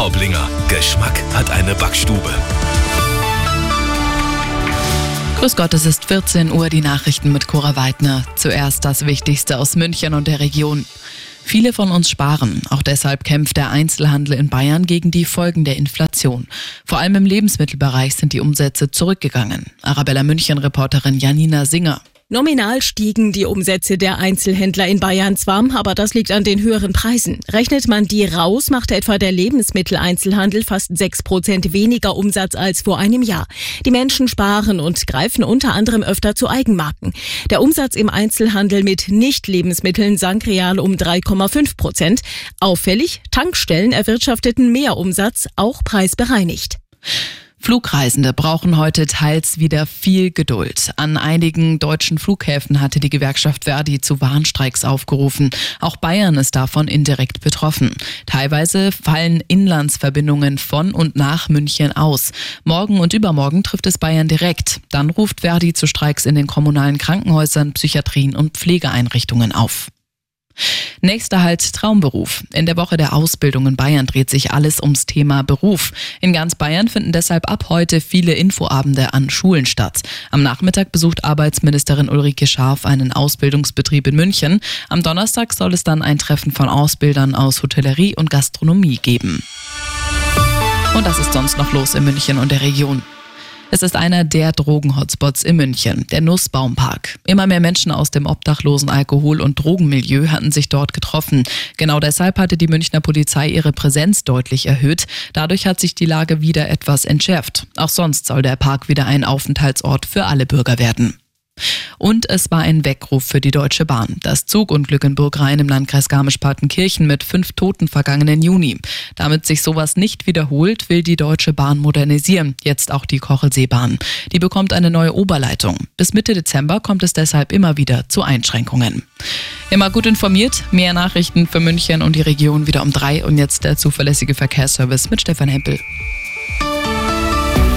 Traublinger. Geschmack hat eine Backstube. Grüß Gott, es ist 14 Uhr, die Nachrichten mit Cora Weidner. Zuerst das Wichtigste aus München und der Region. Viele von uns sparen. Auch deshalb kämpft der Einzelhandel in Bayern gegen die Folgen der Inflation. Vor allem im Lebensmittelbereich sind die Umsätze zurückgegangen. Arabella München-Reporterin Janina Singer. Nominal stiegen die Umsätze der Einzelhändler in Bayern zwar, aber das liegt an den höheren Preisen. Rechnet man die raus, machte etwa der Lebensmitteleinzelhandel fast sechs Prozent weniger Umsatz als vor einem Jahr. Die Menschen sparen und greifen unter anderem öfter zu Eigenmarken. Der Umsatz im Einzelhandel mit Nicht-Lebensmitteln sank real um 3,5 Prozent. Auffällig, Tankstellen erwirtschafteten mehr Umsatz, auch preisbereinigt. Flugreisende brauchen heute teils wieder viel Geduld. An einigen deutschen Flughäfen hatte die Gewerkschaft Verdi zu Warnstreiks aufgerufen. Auch Bayern ist davon indirekt betroffen. Teilweise fallen Inlandsverbindungen von und nach München aus. Morgen und übermorgen trifft es Bayern direkt. Dann ruft Verdi zu Streiks in den kommunalen Krankenhäusern, Psychiatrien und Pflegeeinrichtungen auf. Nächster Halt Traumberuf. In der Woche der Ausbildung in Bayern dreht sich alles ums Thema Beruf. In ganz Bayern finden deshalb ab heute viele Infoabende an Schulen statt. Am Nachmittag besucht Arbeitsministerin Ulrike Scharf einen Ausbildungsbetrieb in München. Am Donnerstag soll es dann ein Treffen von Ausbildern aus Hotellerie und Gastronomie geben. Und das ist sonst noch los in München und der Region. Es ist einer der Drogen-Hotspots in München, der Nussbaumpark. Immer mehr Menschen aus dem obdachlosen Alkohol- und Drogenmilieu hatten sich dort getroffen. Genau deshalb hatte die Münchner Polizei ihre Präsenz deutlich erhöht. Dadurch hat sich die Lage wieder etwas entschärft. Auch sonst soll der Park wieder ein Aufenthaltsort für alle Bürger werden. Und es war ein Weckruf für die Deutsche Bahn. Das Zugunglück in Burgrhein im Landkreis Garmisch-Partenkirchen mit fünf Toten vergangenen Juni. Damit sich sowas nicht wiederholt, will die Deutsche Bahn modernisieren. Jetzt auch die Kochelseebahn. Die bekommt eine neue Oberleitung. Bis Mitte Dezember kommt es deshalb immer wieder zu Einschränkungen. Immer gut informiert. Mehr Nachrichten für München und die Region wieder um drei. Und jetzt der zuverlässige Verkehrsservice mit Stefan Hempel.